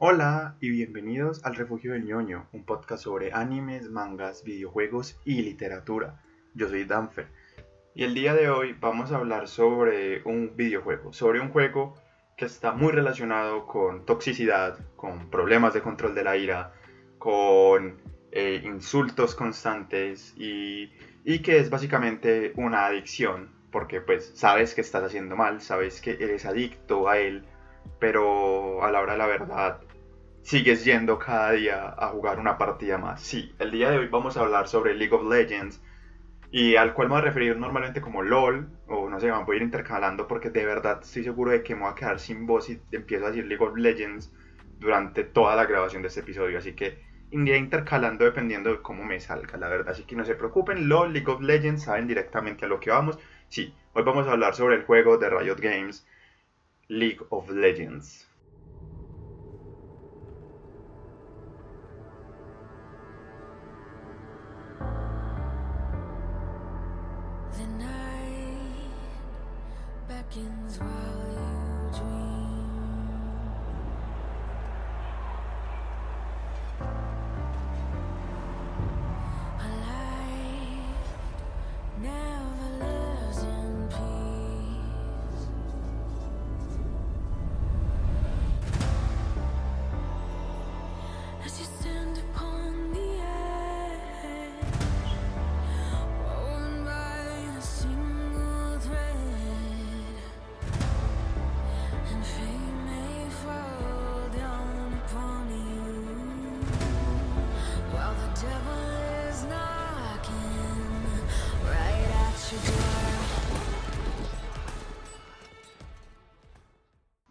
Hola y bienvenidos al Refugio del ñoño, un podcast sobre animes, mangas, videojuegos y literatura. Yo soy Danfer y el día de hoy vamos a hablar sobre un videojuego, sobre un juego que está muy relacionado con toxicidad, con problemas de control de la ira, con eh, insultos constantes y, y que es básicamente una adicción, porque pues sabes que estás haciendo mal, sabes que eres adicto a él, pero a la hora de la verdad sigues yendo cada día a jugar una partida más. Sí, el día de hoy vamos a hablar sobre League of Legends y al cual me voy a referir normalmente como LOL, o no sé, me voy a ir intercalando porque de verdad estoy seguro de que me voy a quedar sin voz y empiezo a decir League of Legends durante toda la grabación de este episodio, así que iré intercalando dependiendo de cómo me salga, la verdad, así que no se preocupen, LOL, League of Legends, saben directamente a lo que vamos. Sí, hoy vamos a hablar sobre el juego de Riot Games, League of Legends.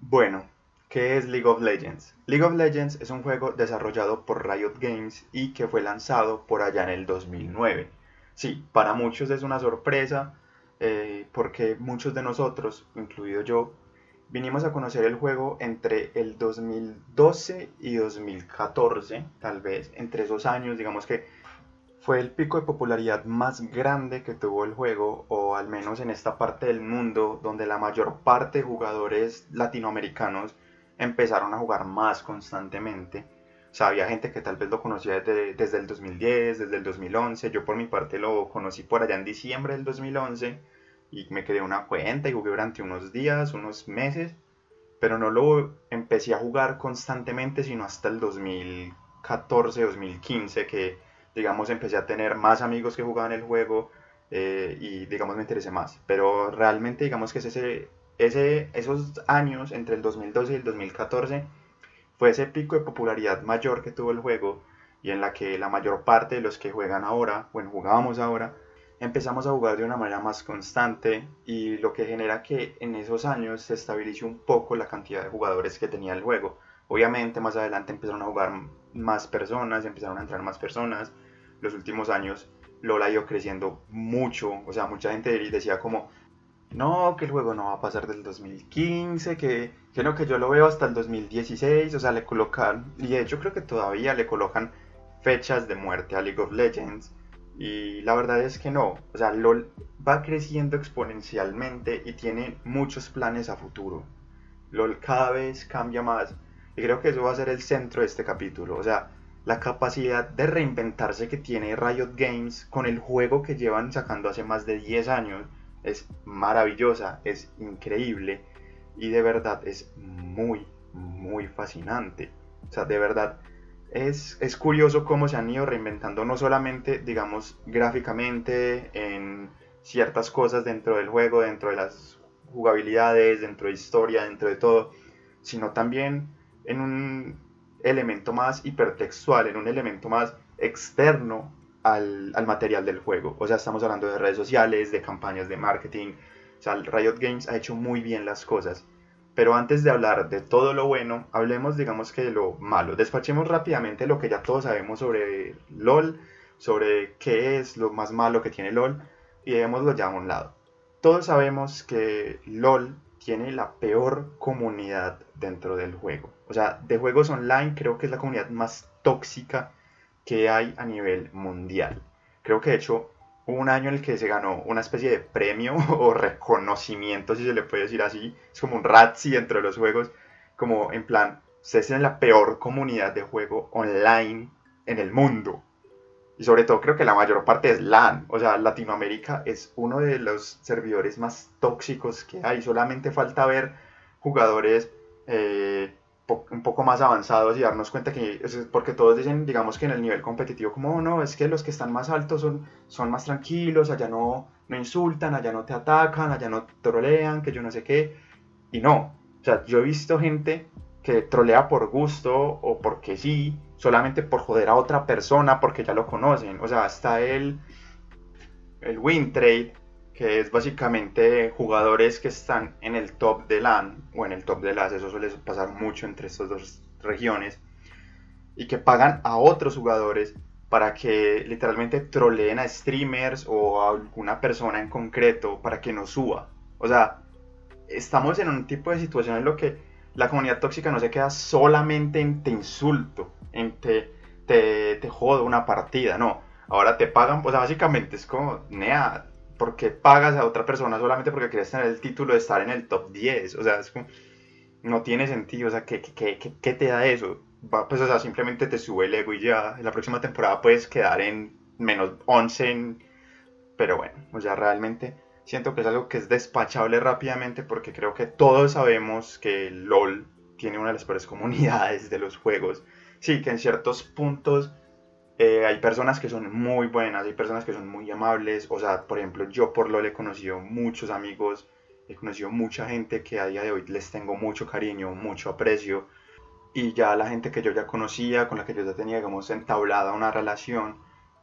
Bueno, ¿qué es League of Legends? League of Legends es un juego desarrollado por Riot Games y que fue lanzado por allá en el 2009. Sí, para muchos es una sorpresa eh, porque muchos de nosotros, incluido yo, vinimos a conocer el juego entre el 2012 y 2014, tal vez, entre esos años, digamos que fue el pico de popularidad más grande que tuvo el juego, o al menos en esta parte del mundo, donde la mayor parte de jugadores latinoamericanos empezaron a jugar más constantemente. O sea, había gente que tal vez lo conocía desde, desde, el 2010, desde el 2011. Yo por mi parte lo conocí por allá en diciembre del 2011 y me quedé una cuenta y jugué durante unos días, unos meses, pero no lo empecé a jugar constantemente sino hasta el 2014, 2015 que digamos, empecé a tener más amigos que jugaban el juego eh, y, digamos, me interesé más. Pero realmente, digamos que ese, ese, esos años, entre el 2012 y el 2014, fue ese pico de popularidad mayor que tuvo el juego y en la que la mayor parte de los que juegan ahora, bueno, jugábamos ahora, empezamos a jugar de una manera más constante y lo que genera que en esos años se estabilice un poco la cantidad de jugadores que tenía el juego. Obviamente más adelante empezaron a jugar más personas, empezaron a entrar más personas, los últimos años LOL ha ido creciendo mucho, o sea, mucha gente decía como, no, que el juego no va a pasar del 2015, que, que no, que yo lo veo hasta el 2016, o sea, le colocan, y de hecho creo que todavía le colocan fechas de muerte a League of Legends, y la verdad es que no, o sea, LOL va creciendo exponencialmente y tiene muchos planes a futuro. LOL cada vez cambia más, y creo que eso va a ser el centro de este capítulo, o sea, la capacidad de reinventarse que tiene Riot Games con el juego que llevan sacando hace más de 10 años es maravillosa, es increíble y de verdad es muy, muy fascinante. O sea, de verdad es, es curioso cómo se han ido reinventando no solamente, digamos, gráficamente en ciertas cosas dentro del juego, dentro de las jugabilidades, dentro de historia, dentro de todo, sino también en un elemento más hipertextual, en un elemento más externo al, al, material del juego. O sea, estamos hablando de redes sociales, de campañas de marketing. O sea, Riot Games ha hecho muy bien las cosas. Pero antes de hablar de todo lo bueno, hablemos, digamos que de lo malo. Despachemos rápidamente lo que ya todos sabemos sobre LOL, sobre qué es lo más malo que tiene LOL, y dejémoslo ya a un lado. Todos sabemos que LOL tiene la peor comunidad dentro del juego. O sea, de juegos online creo que es la comunidad más tóxica que hay a nivel mundial. Creo que de hecho hubo un año en el que se ganó una especie de premio o reconocimiento, si se le puede decir así. Es como un Razzie dentro de los juegos, como en plan, ustedes tienen la peor comunidad de juego online en el mundo. Y sobre todo creo que la mayor parte es LAN. O sea, Latinoamérica es uno de los servidores más tóxicos que hay. Solamente falta ver jugadores eh, un poco más avanzados y darnos cuenta que, porque todos dicen, digamos que en el nivel competitivo, como oh, no, es que los que están más altos son, son más tranquilos, allá no, no insultan, allá no te atacan, allá no trolean, que yo no sé qué. Y no, o sea, yo he visto gente que trolea por gusto o porque sí, solamente por joder a otra persona porque ya lo conocen. O sea, está el, el win trade, que es básicamente jugadores que están en el top de LAN o en el top de LAS, eso suele pasar mucho entre estas dos regiones, y que pagan a otros jugadores para que literalmente troleen a streamers o a alguna persona en concreto para que no suba. O sea, estamos en un tipo de situación en lo que la comunidad tóxica no se queda solamente en te insulto, en te, te, te jodo una partida, no. Ahora te pagan, o sea, básicamente es como, nea, ¿por qué pagas a otra persona solamente porque quieres tener el título de estar en el top 10? O sea, es como, no tiene sentido, o sea, ¿qué, qué, qué, qué te da eso? pues, o sea, simplemente te sube el ego y ya, en la próxima temporada puedes quedar en menos 11, pero bueno, o sea, realmente siento que es algo que es despachable rápidamente porque creo que todos sabemos que LOL tiene una de las peores comunidades de los juegos. Sí, que en ciertos puntos eh, hay personas que son muy buenas, hay personas que son muy amables. O sea, por ejemplo, yo por LOL he conocido muchos amigos, he conocido mucha gente que a día de hoy les tengo mucho cariño, mucho aprecio. Y ya la gente que yo ya conocía, con la que yo ya tenía, digamos, entablada una relación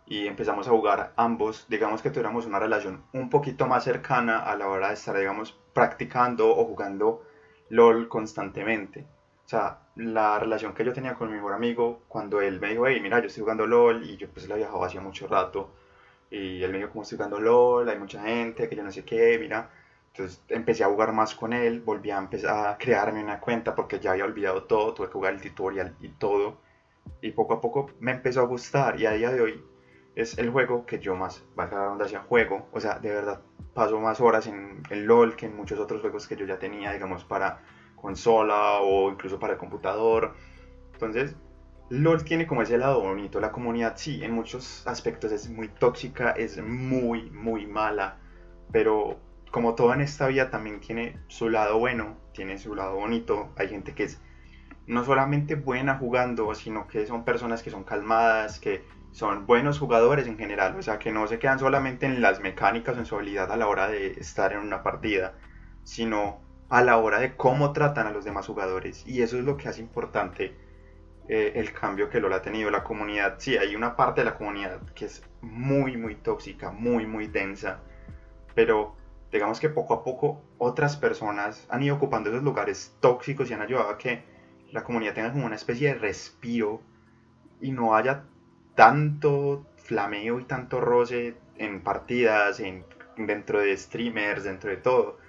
y empezamos a jugar ambos, digamos que tuviéramos una relación un poquito más cercana a la hora de estar, digamos, practicando o jugando LOL constantemente. O sea, la relación que yo tenía con mi mejor amigo, cuando él me dijo, hey, mira, yo estoy jugando LOL, y yo pues la viajaba hacía mucho rato, y él me dijo, ¿cómo estoy jugando LOL? Hay mucha gente, que yo no sé qué, mira. Entonces empecé a jugar más con él, volví a empezar a crearme una cuenta porque ya había olvidado todo, tuve que jugar el tutorial y todo. Y poco a poco me empezó a gustar y a día de hoy es el juego que yo más, valga la redundancia, juego. O sea, de verdad, paso más horas en el LOL que en muchos otros juegos que yo ya tenía, digamos, para consola o incluso para el computador. Entonces, LOL tiene como ese lado bonito. La comunidad sí, en muchos aspectos es muy tóxica, es muy, muy mala. Pero como todo en esta vida también tiene su lado bueno, tiene su lado bonito. Hay gente que es no solamente buena jugando, sino que son personas que son calmadas, que son buenos jugadores en general. O sea, que no se quedan solamente en las mecánicas o en su habilidad a la hora de estar en una partida, sino a la hora de cómo tratan a los demás jugadores. Y eso es lo que hace importante eh, el cambio que lo ha tenido la comunidad. Sí, hay una parte de la comunidad que es muy, muy tóxica, muy, muy densa. Pero digamos que poco a poco otras personas han ido ocupando esos lugares tóxicos y han ayudado a que la comunidad tenga como una especie de respiro y no haya tanto flameo y tanto roce en partidas, en, dentro de streamers, dentro de todo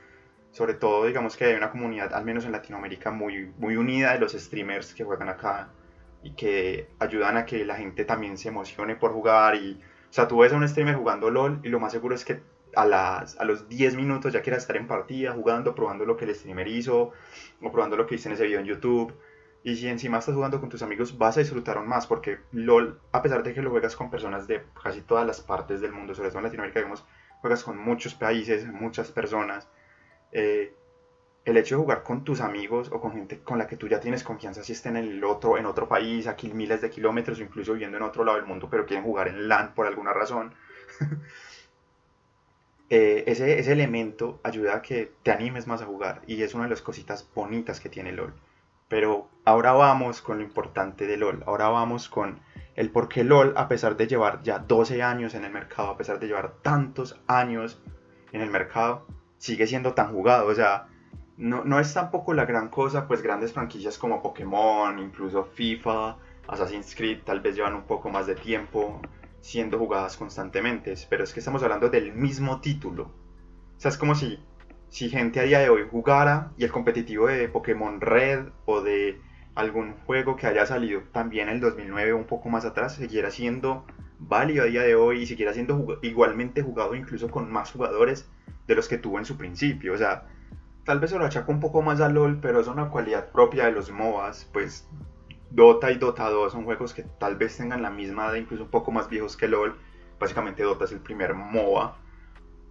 sobre todo digamos que hay una comunidad, al menos en Latinoamérica, muy, muy unida de los streamers que juegan acá y que ayudan a que la gente también se emocione por jugar y, o sea, tú ves a un streamer jugando LOL y lo más seguro es que a, las, a los 10 minutos ya quiera estar en partida, jugando, probando lo que el streamer hizo o probando lo que hice en ese video en YouTube. Y si encima estás jugando con tus amigos, vas a disfrutar aún más, porque LOL, a pesar de que lo juegas con personas de casi todas las partes del mundo, sobre todo en Latinoamérica, digamos, juegas con muchos países, muchas personas, eh, el hecho de jugar con tus amigos o con gente con la que tú ya tienes confianza si estén en el otro, en otro país, aquí miles de kilómetros o incluso viviendo en otro lado del mundo, pero quieren jugar en LAN por alguna razón. Eh, ese, ese, elemento ayuda a que te animes más a jugar y es una de las cositas bonitas que tiene LOL. Pero ahora vamos con lo importante de LOL, ahora vamos con el por qué LOL, a pesar de llevar ya 12 años en el mercado, a pesar de llevar tantos años en el mercado, sigue siendo tan jugado. O sea, no, no es tampoco la gran cosa, pues grandes franquicias como Pokémon, incluso FIFA, Assassin's Creed, tal vez llevan un poco más de tiempo siendo jugadas constantemente. Pero es que estamos hablando del mismo título. O sea, es como si, si gente a día de hoy jugara y el competitivo de Pokémon Red o de algún juego que haya salido también en el 2009 o un poco más atrás siguiera siendo válido a día de hoy y siguiera siendo igualmente jugado incluso con más jugadores de los que tuvo en su principio. O sea, tal vez se lo achaco un poco más a LOL, pero es una cualidad propia de los MOBAs, pues Dota y Dota 2 son juegos que tal vez tengan la misma edad, incluso un poco más viejos que LOL. Básicamente Dota es el primer MOBA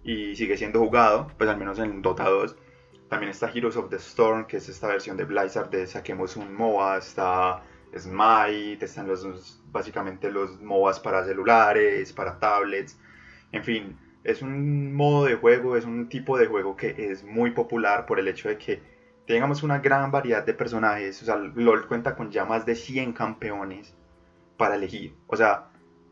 y sigue siendo jugado, pues al menos en Dota 2. También está Heroes of the Storm, que es esta versión de Blizzard de saquemos un MOBA, está Smite, están los básicamente los MOBAs para celulares, para tablets, en fin, es un modo de juego, es un tipo de juego que es muy popular por el hecho de que tengamos una gran variedad de personajes, o sea, LOL cuenta con ya más de 100 campeones para elegir, o sea,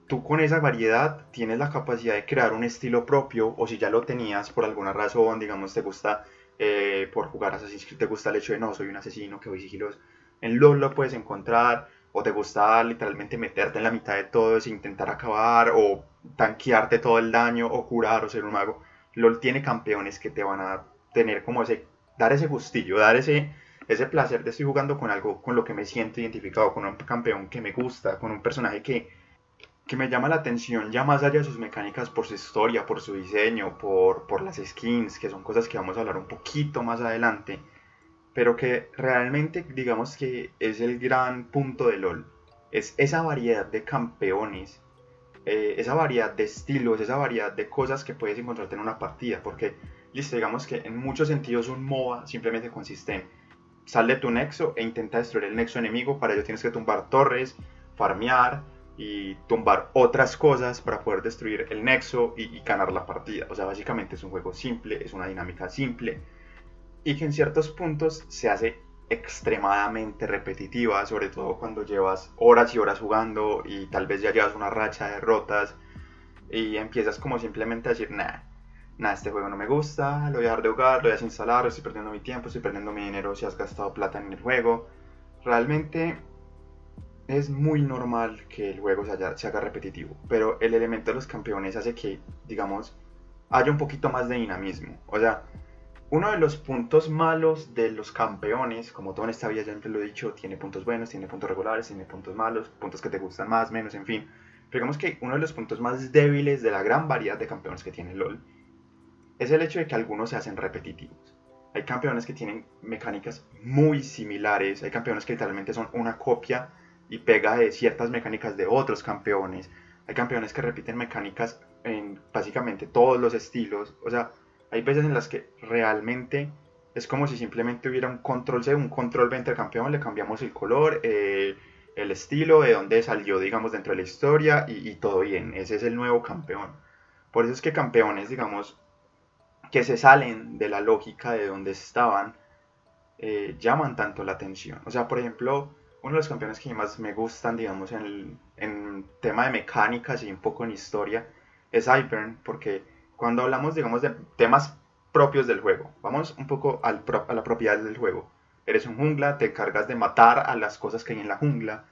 tú con esa variedad tienes la capacidad de crear un estilo propio, o si ya lo tenías por alguna razón, digamos, te gusta eh, por jugar Assassin's Creed, te gusta el hecho de no, soy un asesino que voy sigiloso, en LOL lo puedes encontrar, o te gusta literalmente meterte en la mitad de todo e intentar acabar, o tanquearte todo el daño, o curar, o ser un mago. LOL tiene campeones que te van a tener como ese, dar ese gustillo, dar ese, ese placer de estoy jugando con algo con lo que me siento identificado, con un campeón que me gusta, con un personaje que, que me llama la atención ya más allá de sus mecánicas por su historia, por su diseño, por, por las skins, que son cosas que vamos a hablar un poquito más adelante pero que realmente digamos que es el gran punto de LOL. Es esa variedad de campeones, eh, esa variedad de estilos, esa variedad de cosas que puedes encontrarte en una partida. Porque, listo, digamos que en muchos sentidos un MOBA simplemente consiste en sal de tu nexo e intenta destruir el nexo enemigo. Para ello tienes que tumbar torres, farmear y tumbar otras cosas para poder destruir el nexo y, y ganar la partida. O sea, básicamente es un juego simple, es una dinámica simple y que en ciertos puntos se hace extremadamente repetitiva, sobre todo cuando llevas horas y horas jugando y tal vez ya llevas una racha de derrotas y empiezas como simplemente a decir, nah, nah, este juego no me gusta, lo voy a dejar de jugar, lo voy a desinstalar, estoy perdiendo mi tiempo, estoy perdiendo mi dinero si has gastado plata en el juego. Realmente es muy normal que el juego se, se haga repetitivo, pero el elemento de los campeones hace que, digamos, haya un poquito más de dinamismo. O sea, uno de los puntos malos de los campeones, como todo en esta vida siempre lo he dicho, tiene puntos buenos, tiene puntos regulares, tiene puntos malos, puntos que te gustan más, menos, en fin. Pero digamos que uno de los puntos más débiles de la gran variedad de campeones que tiene LOL es el hecho de que algunos se hacen repetitivos. Hay campeones que tienen mecánicas muy similares, hay campeones que literalmente son una copia y pega de ciertas mecánicas de otros campeones, hay campeones que repiten mecánicas en básicamente todos los estilos, o sea, hay veces en las que realmente es como si simplemente hubiera un control C, un control V entre campeón, le cambiamos el color, eh, el estilo, de dónde salió, digamos, dentro de la historia y, todo bien. Ese es el nuevo campeón. Por eso es que campeones, digamos, que se salen de la lógica de donde estaban, eh, llaman tanto la atención. O sea, por ejemplo, uno de los campeones que más me gustan, digamos, en, el, en tema de mecánicas y un poco en historia, es Ivern, porque cuando hablamos, digamos, de temas propios del juego, vamos un poco a la propiedad del juego. Eres un jungla, te cargas de matar a las cosas que hay en la jungla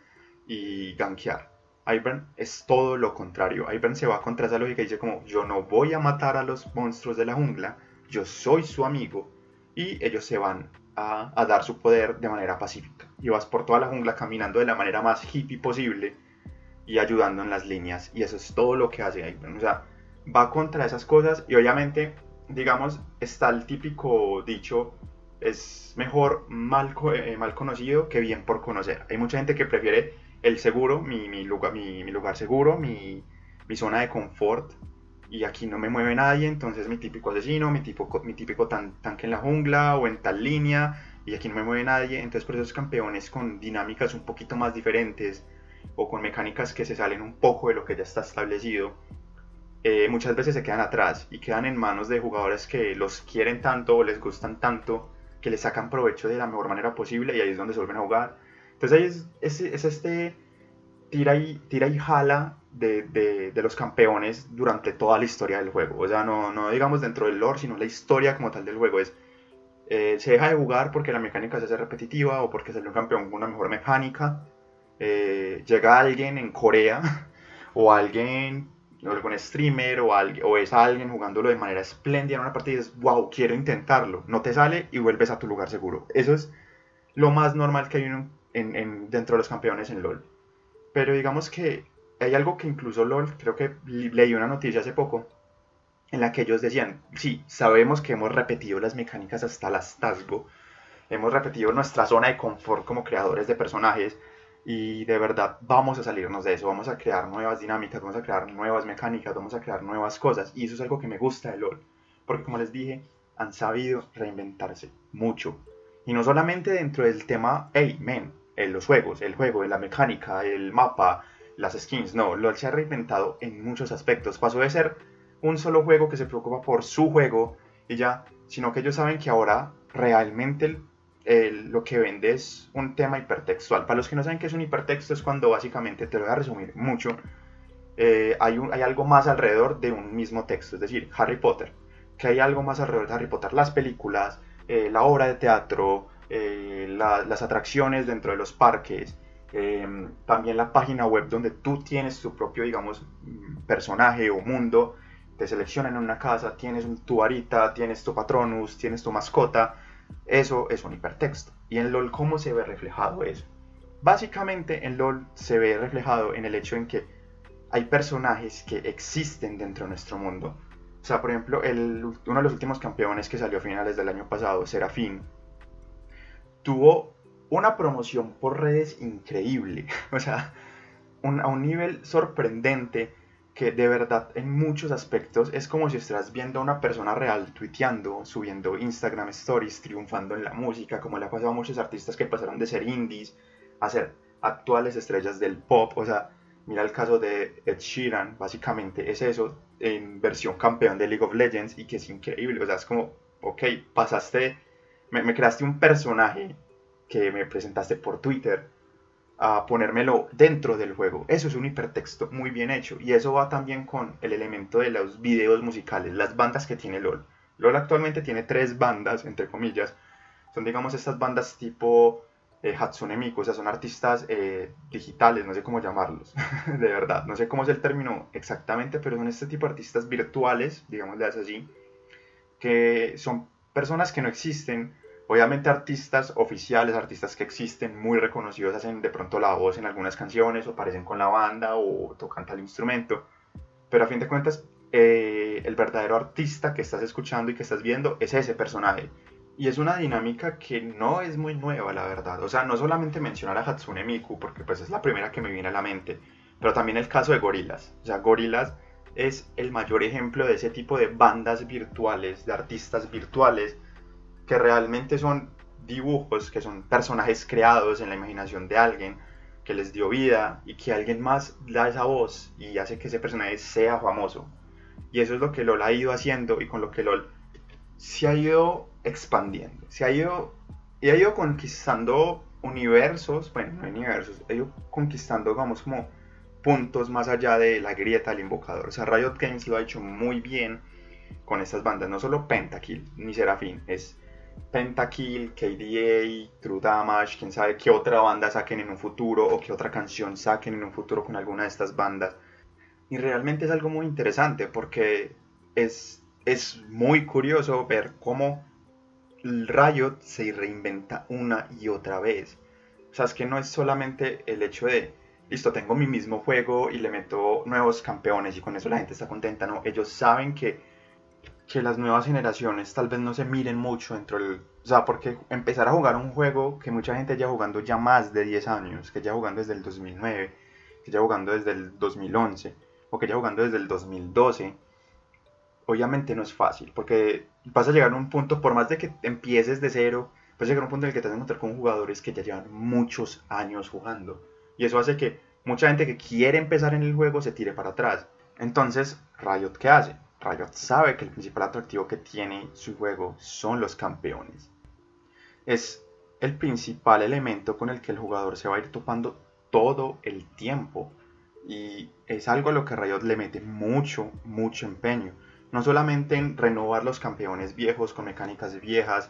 y gankear. Ivern es todo lo contrario. Ivern se va contra esa lógica y dice como, yo no voy a matar a los monstruos de la jungla, yo soy su amigo y ellos se van a, a, dar su poder de manera pacífica. Y vas por toda la jungla caminando de la manera más hippie posible y ayudando en las líneas. Y eso es todo lo que hace Ivern. O sea, va contra esas cosas y obviamente, digamos, está el típico dicho, es mejor mal, eh, mal conocido que bien por conocer. Hay mucha gente que prefiere el seguro, mi, mi lugar, mi, mi, lugar seguro, mi, mi, zona de confort, y aquí no me mueve nadie, entonces mi típico asesino, mi, tipo, mi típico tan, tanque en la jungla o en tal línea, y aquí no me mueve nadie, entonces por esos campeones con dinámicas un poquito más diferentes, o con mecánicas que se salen un poco de lo que ya está establecido, eh, muchas veces se quedan atrás y quedan en manos de jugadores que los quieren tanto o les gustan tanto que les sacan provecho de la mejor manera posible y ahí es donde se vuelven a jugar. Entonces ahí es, es, este tira y, tira y jala de, de, de, los campeones durante toda la historia del juego. O sea, no, no digamos dentro del lore, sino la historia como tal del juego. Es, eh, se deja de jugar porque la mecánica se hace repetitiva o porque salió un campeón con una mejor mecánica. Eh, llega alguien en Corea o alguien algún streamer o, o es alguien jugándolo de manera espléndida en una partida y dices, wow, quiero intentarlo. No te sale y vuelves a tu lugar seguro. Eso es lo más normal que hay en, en, dentro de los campeones en LOL. Pero digamos que hay algo que incluso LOL, creo que leí una noticia hace poco, en la que ellos decían, sí, sabemos que hemos repetido las mecánicas hasta el hastasgo, hemos repetido nuestra zona de confort como creadores de personajes y de verdad vamos a salirnos de eso, vamos a crear nuevas dinámicas, vamos a crear nuevas mecánicas, vamos a crear nuevas cosas. Y eso es algo que me gusta de LOL, porque como les dije, han sabido reinventarse mucho. Y no solamente dentro del tema, hey, men, en los juegos, el juego, la mecánica, el mapa, las skins, no, LOL se ha reinventado en muchos aspectos, pasó de ser un solo juego que se preocupa por su juego y ya, sino que ellos saben que ahora realmente lo que vende es un tema hipertextual. Para los que no saben qué es un hipertexto es cuando básicamente, te lo voy a resumir mucho, eh, hay, hay algo más alrededor de un mismo texto, es decir, Harry Potter, que hay algo más alrededor de Harry Potter, las películas, eh, la obra de teatro, eh, las atracciones dentro de los parques, también la página web donde tú tienes tu propio, digamos, personaje o mundo te seleccionan en una casa, tienes tu varita, tienes tu patronus, tienes tu mascota, eso es un hipertexto. Y en LOL, ¿cómo se ve reflejado eso? Básicamente en LOL se ve reflejado en el hecho en que hay personajes que existen dentro de nuestro mundo. O sea, por ejemplo, uno de los últimos campeones que salió a finales del año pasado, Serafín, tuvo una promoción por redes increíble. O sea, a un nivel sorprendente que de verdad en muchos aspectos es como si estás viendo a una persona real tuiteando, subiendo Instagram stories, triunfando en la música, como le ha pasado a muchos artistas que pasaron de ser indies a ser actuales estrellas del pop. O sea, mira el caso de Ed Sheeran, básicamente es eso en versión campeón de League of Legends y que es increíble. O sea, es como, ok, pasaste, me, me creaste un personaje que me presentaste por Twitter a ponérmelo dentro del juego. Eso es un hipertexto muy bien hecho y eso va también con el elemento de los videos musicales, las bandas que tiene LOL. LOL actualmente tiene tres bandas, entre comillas. Son digamos estas bandas tipo eh, Hatsune Miku, o sea, son artistas eh, digitales, no sé cómo llamarlos, de verdad, no sé cómo es el término exactamente, pero son este tipo de artistas virtuales, digámosle así, que son personas que no existen, Obviamente artistas oficiales, artistas que existen, muy reconocidos, hacen de pronto la voz en algunas canciones o aparecen con la banda o tocan tal instrumento. Pero a fin de cuentas, eh, el verdadero artista que estás escuchando y que estás viendo es ese personaje. Y es una dinámica que no es muy nueva, la verdad. O sea, no solamente mencionar a Hatsune Miku, porque pues es la primera que me viene a la mente, pero también el caso de Gorillaz. O sea, Gorillaz es el mayor ejemplo de ese tipo de bandas virtuales, de artistas virtuales, que realmente son dibujos, que son personajes creados en la imaginación de alguien que les dio vida y que alguien más da esa voz y hace que ese personaje sea famoso. Y eso es lo que LOL ha ido haciendo y con lo que LOL se ha ido expandiendo, se ha ido, y ha ido conquistando universos, bueno, no universos, ha ido conquistando, digamos, como puntos más allá de la grieta del invocador. O sea, Riot Games lo ha hecho muy bien con estas bandas, no solo Pentakill ni Serafín, es Pentakill, KDA, True Damage, quién sabe qué otra banda saquen en un futuro o qué otra canción saquen en un futuro con alguna de estas bandas. Y realmente es algo muy interesante porque es, es muy curioso ver cómo Riot se reinventa una y otra vez. O sea, es que no es solamente el hecho de, listo, tengo mi mismo juego y le meto nuevos campeones y con eso la gente está contenta, no, ellos saben que que las nuevas generaciones tal vez no se miren mucho dentro del... O sea, porque empezar a jugar un juego que mucha gente ya jugando ya más de 10 años, que ya jugando desde el 2009, que ya jugando desde el 2011, o que ya jugando desde el 2012, obviamente no es fácil, porque vas a llegar a un punto, por más de que empieces de cero, vas a llegar a un punto en el que te vas a encontrar con jugadores que ya llevan muchos años jugando. Y eso hace que mucha gente que quiere empezar en el juego se tire para atrás. Entonces, Riot, ¿qué hace? Riot sabe que el principal atractivo que tiene su juego son los campeones. Es el principal elemento con el que el jugador se va a ir topando todo el tiempo. Y es algo a lo que Riot le mete mucho, mucho empeño. No solamente en renovar los campeones viejos con mecánicas viejas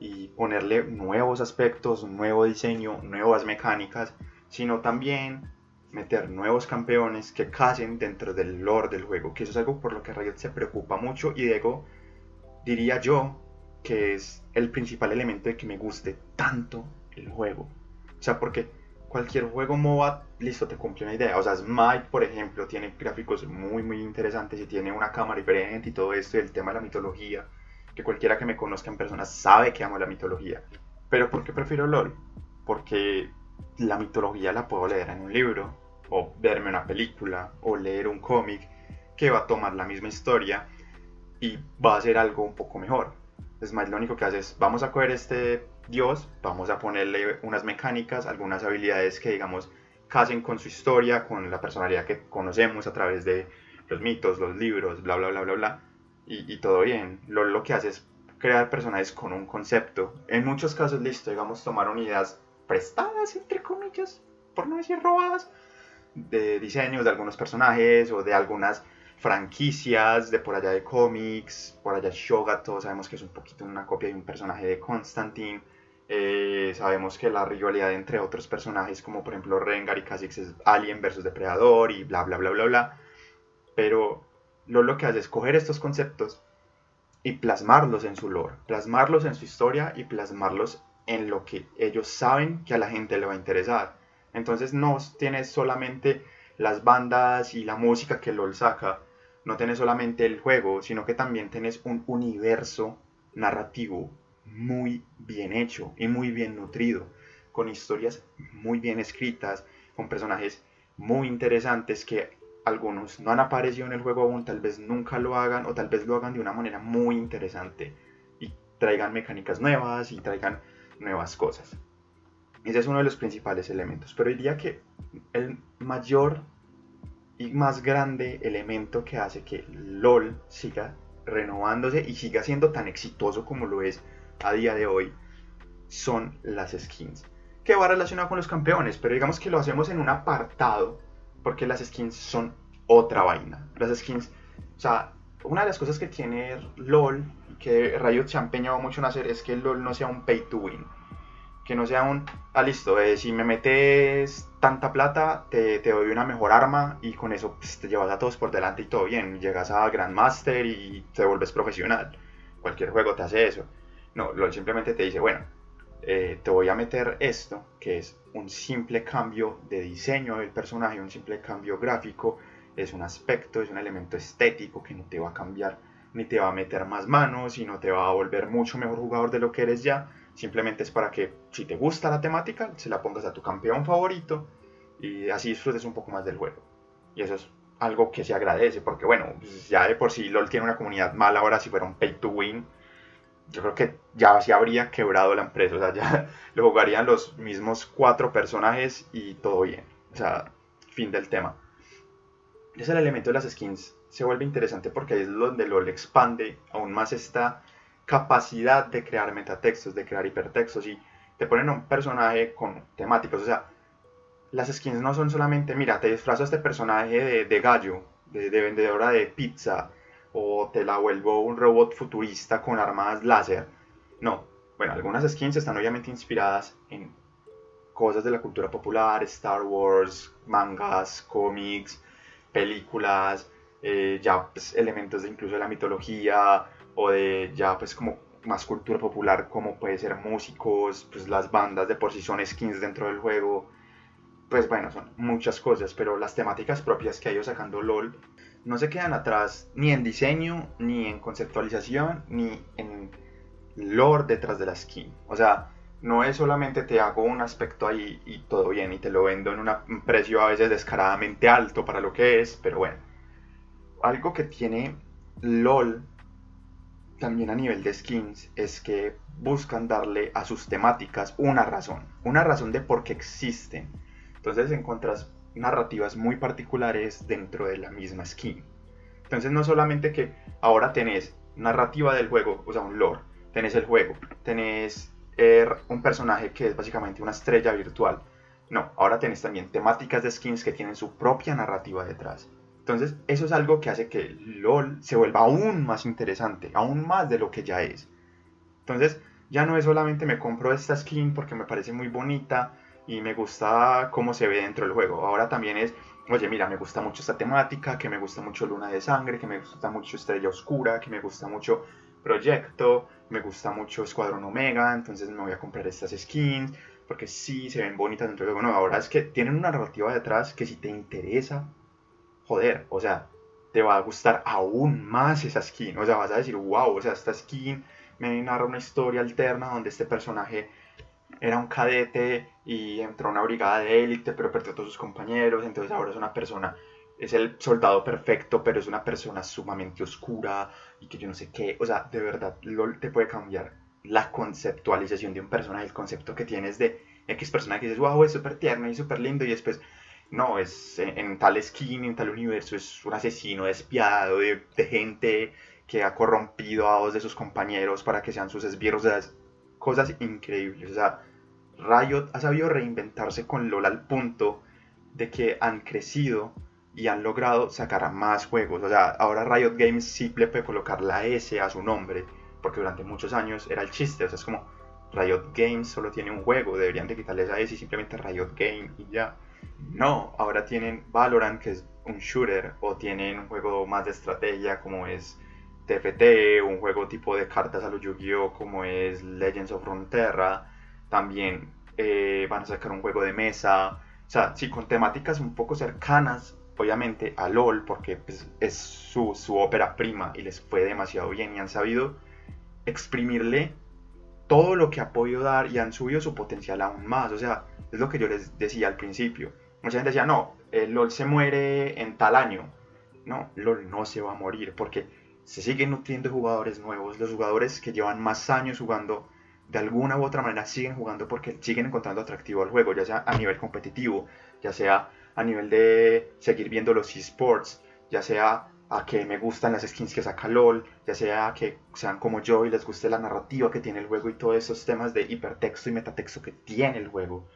y ponerle nuevos aspectos, nuevo diseño, nuevas mecánicas, sino también meter nuevos campeones que casen dentro del lore del juego, que eso es algo por lo que Riot se preocupa mucho y Diego diría yo que es el principal elemento de que me guste tanto el juego. O sea, porque cualquier juego MOBA, listo, te cumple una idea. O sea, Smite, por ejemplo, tiene gráficos muy, muy interesantes y tiene una cámara diferente y todo esto, y el tema de la mitología, que cualquiera que me conozca en persona sabe que amo la mitología. Pero ¿por qué prefiero LOL? Porque la mitología la puedo leer en un libro, o verme una película, o leer un cómic, que va a tomar la misma historia y va a ser algo un poco mejor. Smite lo único que hace es, vamos a coger este dios, vamos a ponerle unas mecánicas, algunas habilidades que digamos casen con su historia, con la personalidad que conocemos a través de los mitos, los libros, bla, bla, bla, bla, bla, y, todo bien. Lo, lo que hace es crear personajes con un concepto. En muchos casos, listo, digamos, tomaron ideas prestadas, entre comillas, por no decir robadas, de diseños de algunos personajes o de algunas franquicias de por allá de cómics, por allá Shoga, todos sabemos que es un poquito una copia de un personaje de Constantine. Eh, sabemos que la rivalidad entre otros personajes, como por ejemplo Rengar y Kha'Zix, es Alien versus Depredador y bla bla bla bla bla. Pero lo, lo que hace es coger estos conceptos y plasmarlos en su lore, plasmarlos en su historia y plasmarlos en lo que ellos saben que a la gente le va a interesar. Entonces no tienes solamente las bandas y la música que LOL saca, no tenés solamente el juego, sino que también tenés un universo narrativo muy bien hecho y muy bien nutrido, con historias muy bien escritas, con personajes muy interesantes que algunos no han aparecido en el juego aún, tal vez nunca lo hagan o tal vez lo hagan de una manera muy interesante y traigan mecánicas nuevas y traigan nuevas cosas. Ese es uno de los principales elementos. Pero diría que el mayor y más grande elemento que hace que LOL siga renovándose y siga siendo tan exitoso como lo es a día de hoy son las skins. Que va relacionado con los campeones, pero digamos que lo hacemos en un apartado porque las skins son otra vaina. Las skins, o sea, una de las cosas que tiene LOL que Riot se ha empeñado mucho en hacer es que LOL no sea un pay to win que no sea un, ah listo, eh, si me metes tanta plata, te, te, doy una mejor arma y con eso pues, te llevas a todos por delante y todo bien, llegas a Grandmaster y te vuelves profesional. Cualquier juego te hace eso. No, LOL simplemente te dice, bueno, eh, te voy a meter esto, que es un simple cambio de diseño del personaje, un simple cambio gráfico, es un aspecto, es un elemento estético que no te va a cambiar, ni te va a meter más manos, y no te va a volver mucho mejor jugador de lo que eres ya, Simplemente es para que si te gusta la temática, se la pongas a tu campeón favorito y así disfrutes un poco más del juego. Y eso es algo que se agradece, porque bueno, ya de por sí LOL tiene una comunidad mala, ahora si fuera un pay to win, yo creo que ya se habría quebrado la empresa, o sea, ya lo jugarían los mismos cuatro personajes y todo bien. O sea, fin del tema. Es el elemento de las skins se vuelve interesante porque ahí es donde LOL expande aún más esta capacidad de crear metatextos, de crear hipertextos y te ponen un personaje con temáticos. O sea, las skins no son solamente, mira, te disfrazo a este personaje de, gallo, de, vendedora de pizza, o te la vuelvo un robot futurista con armas láser. No, bueno, algunas skins están obviamente inspiradas en cosas de la cultura popular, Star Wars, mangas, cómics, películas, eh, ya pues, elementos de incluso de la mitología, o de ya pues como más cultura popular como puede ser músicos, pues las bandas de por sí son skins dentro del juego, pues bueno, son muchas cosas, pero las temáticas propias que ha ido sacando LOL no se quedan atrás ni en diseño, ni en conceptualización, ni en lore detrás de la skin. O sea, no es solamente te hago un aspecto ahí y todo bien y te lo vendo en un precio a veces descaradamente alto para lo que es, pero bueno. Algo que tiene LOL también a nivel de skins es que buscan darle a sus temáticas una razón, una razón de por qué existen. Entonces encuentras narrativas muy particulares dentro de la misma skin. Entonces no solamente que ahora tenés narrativa del juego, o sea, un lore, tenés el juego, tenés er, un personaje que es básicamente una estrella virtual. No, ahora tenés también temáticas de skins que tienen su propia narrativa detrás. Entonces, eso es algo que hace que LOL se vuelva aún más interesante, aún más de lo que ya es. Entonces, ya no es solamente me compro esta skin porque me parece muy bonita y me gusta cómo se ve dentro del juego. Ahora también es, oye, mira, me gusta mucho esta temática, que me gusta mucho Luna de Sangre, que me gusta mucho Estrella Oscura, que me gusta mucho Proyecto, me gusta mucho Escuadrón Omega, entonces me voy a comprar estas skins. porque sí se ven bonitas dentro del juego. No, ahora es que tienen una narrativa detrás que si te interesa, joder, o sea, te va a gustar aún más esa skin. O sea, vas a decir, wow, o sea, esta skin me narra una historia alterna donde este personaje era un cadete y entró a una brigada de élite, pero perdió a todos sus compañeros, entonces ahora es una persona, es el soldado perfecto, pero es una persona sumamente oscura y que yo no sé qué, o sea, de verdad, LOL te puede cambiar la conceptualización de un personaje, el concepto que tienes de X personaje que dices, wow, es súper tierno y súper lindo, y después, no, es en, tal skin, en tal universo, es un asesino despiadado de, gente que ha corrompido a dos de sus compañeros para que sean sus esbirros, de las cosas increíbles, o sea, Riot ha sabido reinventarse con LOL al punto de que han crecido y han logrado sacar más juegos. O sea, ahora Riot Games sí le puede colocar la S a su nombre, porque durante muchos años era el chiste. O sea, es como Riot Games solo tiene un juego, deberían de quitarle esa S y simplemente Riot Game y ya. No, ahora tienen Valorant, que es un shooter, o tienen un juego más de estrategia como es TFT, un juego tipo de cartas a los Yu-Gi-Oh como es Legends of Runeterra. También eh, van a sacar un juego de mesa, o sea, sí, con temáticas un poco cercanas, obviamente, a LOL, porque pues, es su, su ópera prima y les fue demasiado bien y han sabido exprimirle todo lo que ha podido dar y han subido su potencial aún más. O sea, es lo que yo les decía al principio. Mucha gente decía, no, LOL se muere en tal año. No, LOL no se va a morir porque se siguen nutriendo jugadores nuevos. Los jugadores que llevan más años jugando de alguna u otra manera siguen jugando porque siguen encontrando atractivo al juego, ya sea a nivel competitivo, ya sea a nivel de seguir viendo los esports, ya sea a que me gustan las skins que saca LOL, ya sea que sean como yo y les guste la narrativa que tiene el juego y todos esos temas de hipertexto y metatexto que tiene el juego,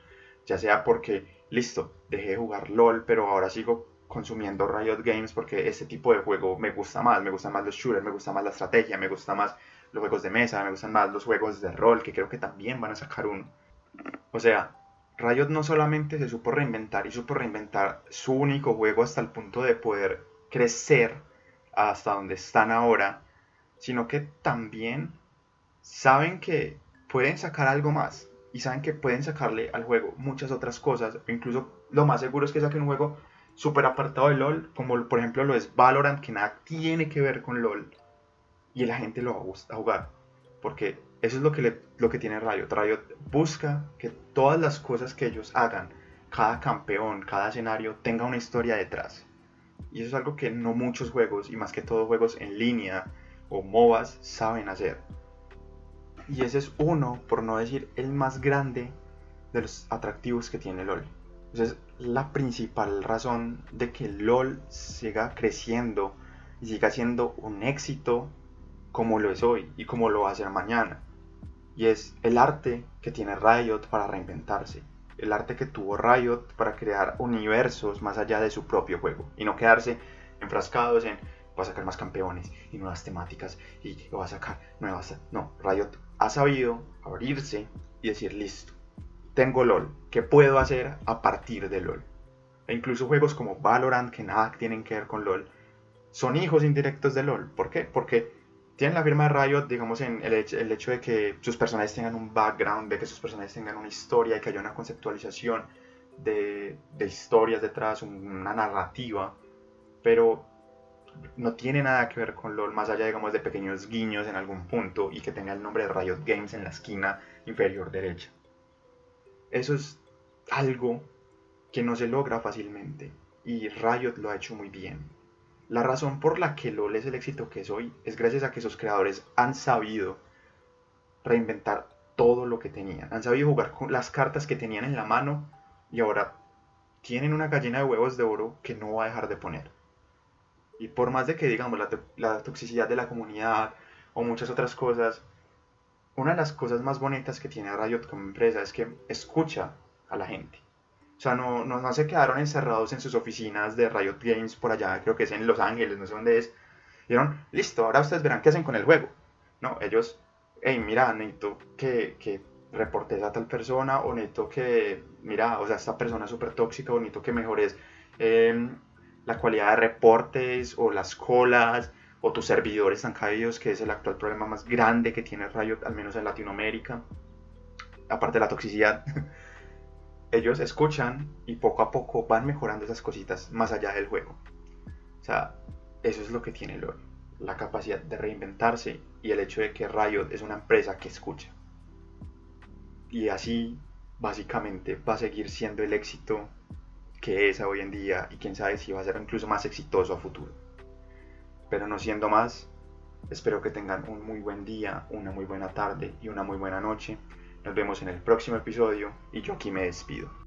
ya sea porque, listo, dejé de jugar LOL, pero ahora sigo consumiendo Riot Games porque este tipo de juego me gusta más, me gustan más los shooters, me gusta más la estrategia, me gusta más los juegos de mesa, me gustan más los juegos de rol, que creo que también van a sacar uno. O sea, Riot no solamente se supo reinventar y supo reinventar su único juego hasta el punto de poder crecer hasta donde están ahora, sino que también saben que pueden sacar algo más y saben que pueden sacarle al juego muchas otras cosas, incluso lo más seguro es que saquen un juego súper apartado de LOL, como por ejemplo lo es Valorant, que nada tiene que ver con LOL, y la gente lo va a jugar. Porque eso es lo que, lo que tiene Riot. Riot busca que todas las cosas que ellos hagan, cada campeón, cada escenario, tenga una historia detrás. Y eso es algo que no muchos juegos, y más que todo juegos en línea o MOBAs, saben hacer. Y ese es uno, por no decir el más grande, de los atractivos que tiene LOL. Esa es la principal razón de que LOL siga creciendo y siga siendo un éxito como lo es hoy y como lo va a ser mañana. Y es el arte que tiene Riot para reinventarse. El arte que tuvo Riot para crear universos más allá de su propio juego. Y no quedarse enfrascados en va a sacar más campeones y nuevas temáticas y va a sacar nuevas... No, Riot ha sabido abrirse y decir listo. Tengo LOL. ¿Qué puedo hacer a partir de LOL? E incluso juegos como Valorant, que nada tienen que ver con LOL, son hijos indirectos de LOL. ¿Por qué? Porque tienen la firma de Riot, digamos, en el, hecho de que sus personajes tengan un background, de que sus personajes tengan una historia, y que haya una conceptualización de, historias detrás, una narrativa, pero no tiene nada que ver con LOL, más allá, digamos, de pequeños guiños en algún punto y que tenga el nombre de Riot Games en la esquina inferior derecha. Eso es algo que no se logra fácilmente y Riot lo ha hecho muy bien. La razón por la que LOL es el éxito que es hoy es gracias a que sus creadores han sabido reinventar todo lo que tenían. Han sabido jugar con las cartas que tenían en la mano y ahora tienen una gallina de huevos de oro que no va a dejar de poner. Y por más de que digamos la, toxicidad de la comunidad o muchas otras cosas, una de las cosas más bonitas que tiene Riot como empresa es que escucha a la gente. Sea, no, no, se quedaron encerrados en sus oficinas de Riot Games por allá, creo que es en Los Ángeles, no sé dónde es. Dijeron, listo, ahora ustedes verán qué hacen con el juego. No, ellos, hey, mira, necesito que, que reportes a tal persona, o necesito que, mira, o sea, esta persona es súper tóxica, o necesito que mejores em, la calidad de reportes, o las colas, o tus servidores están caídos, que es el actual problema más grande que tiene Riot, al menos en Latinoamérica, aparte de la toxicidad. ellos escuchan y poco a poco van mejorando esas cositas más allá del juego. O sea, eso es lo que tiene LOL, la capacidad de reinventarse y el hecho de que Riot es una empresa que escucha. Y así, básicamente, va a seguir siendo el éxito que es hoy en día y quién sabe si va a ser incluso más exitoso a futuro. Pero no siendo más, espero que tengan un muy buen día, una muy buena tarde y una muy buena noche. Nos vemos en el próximo episodio y yo aquí me despido.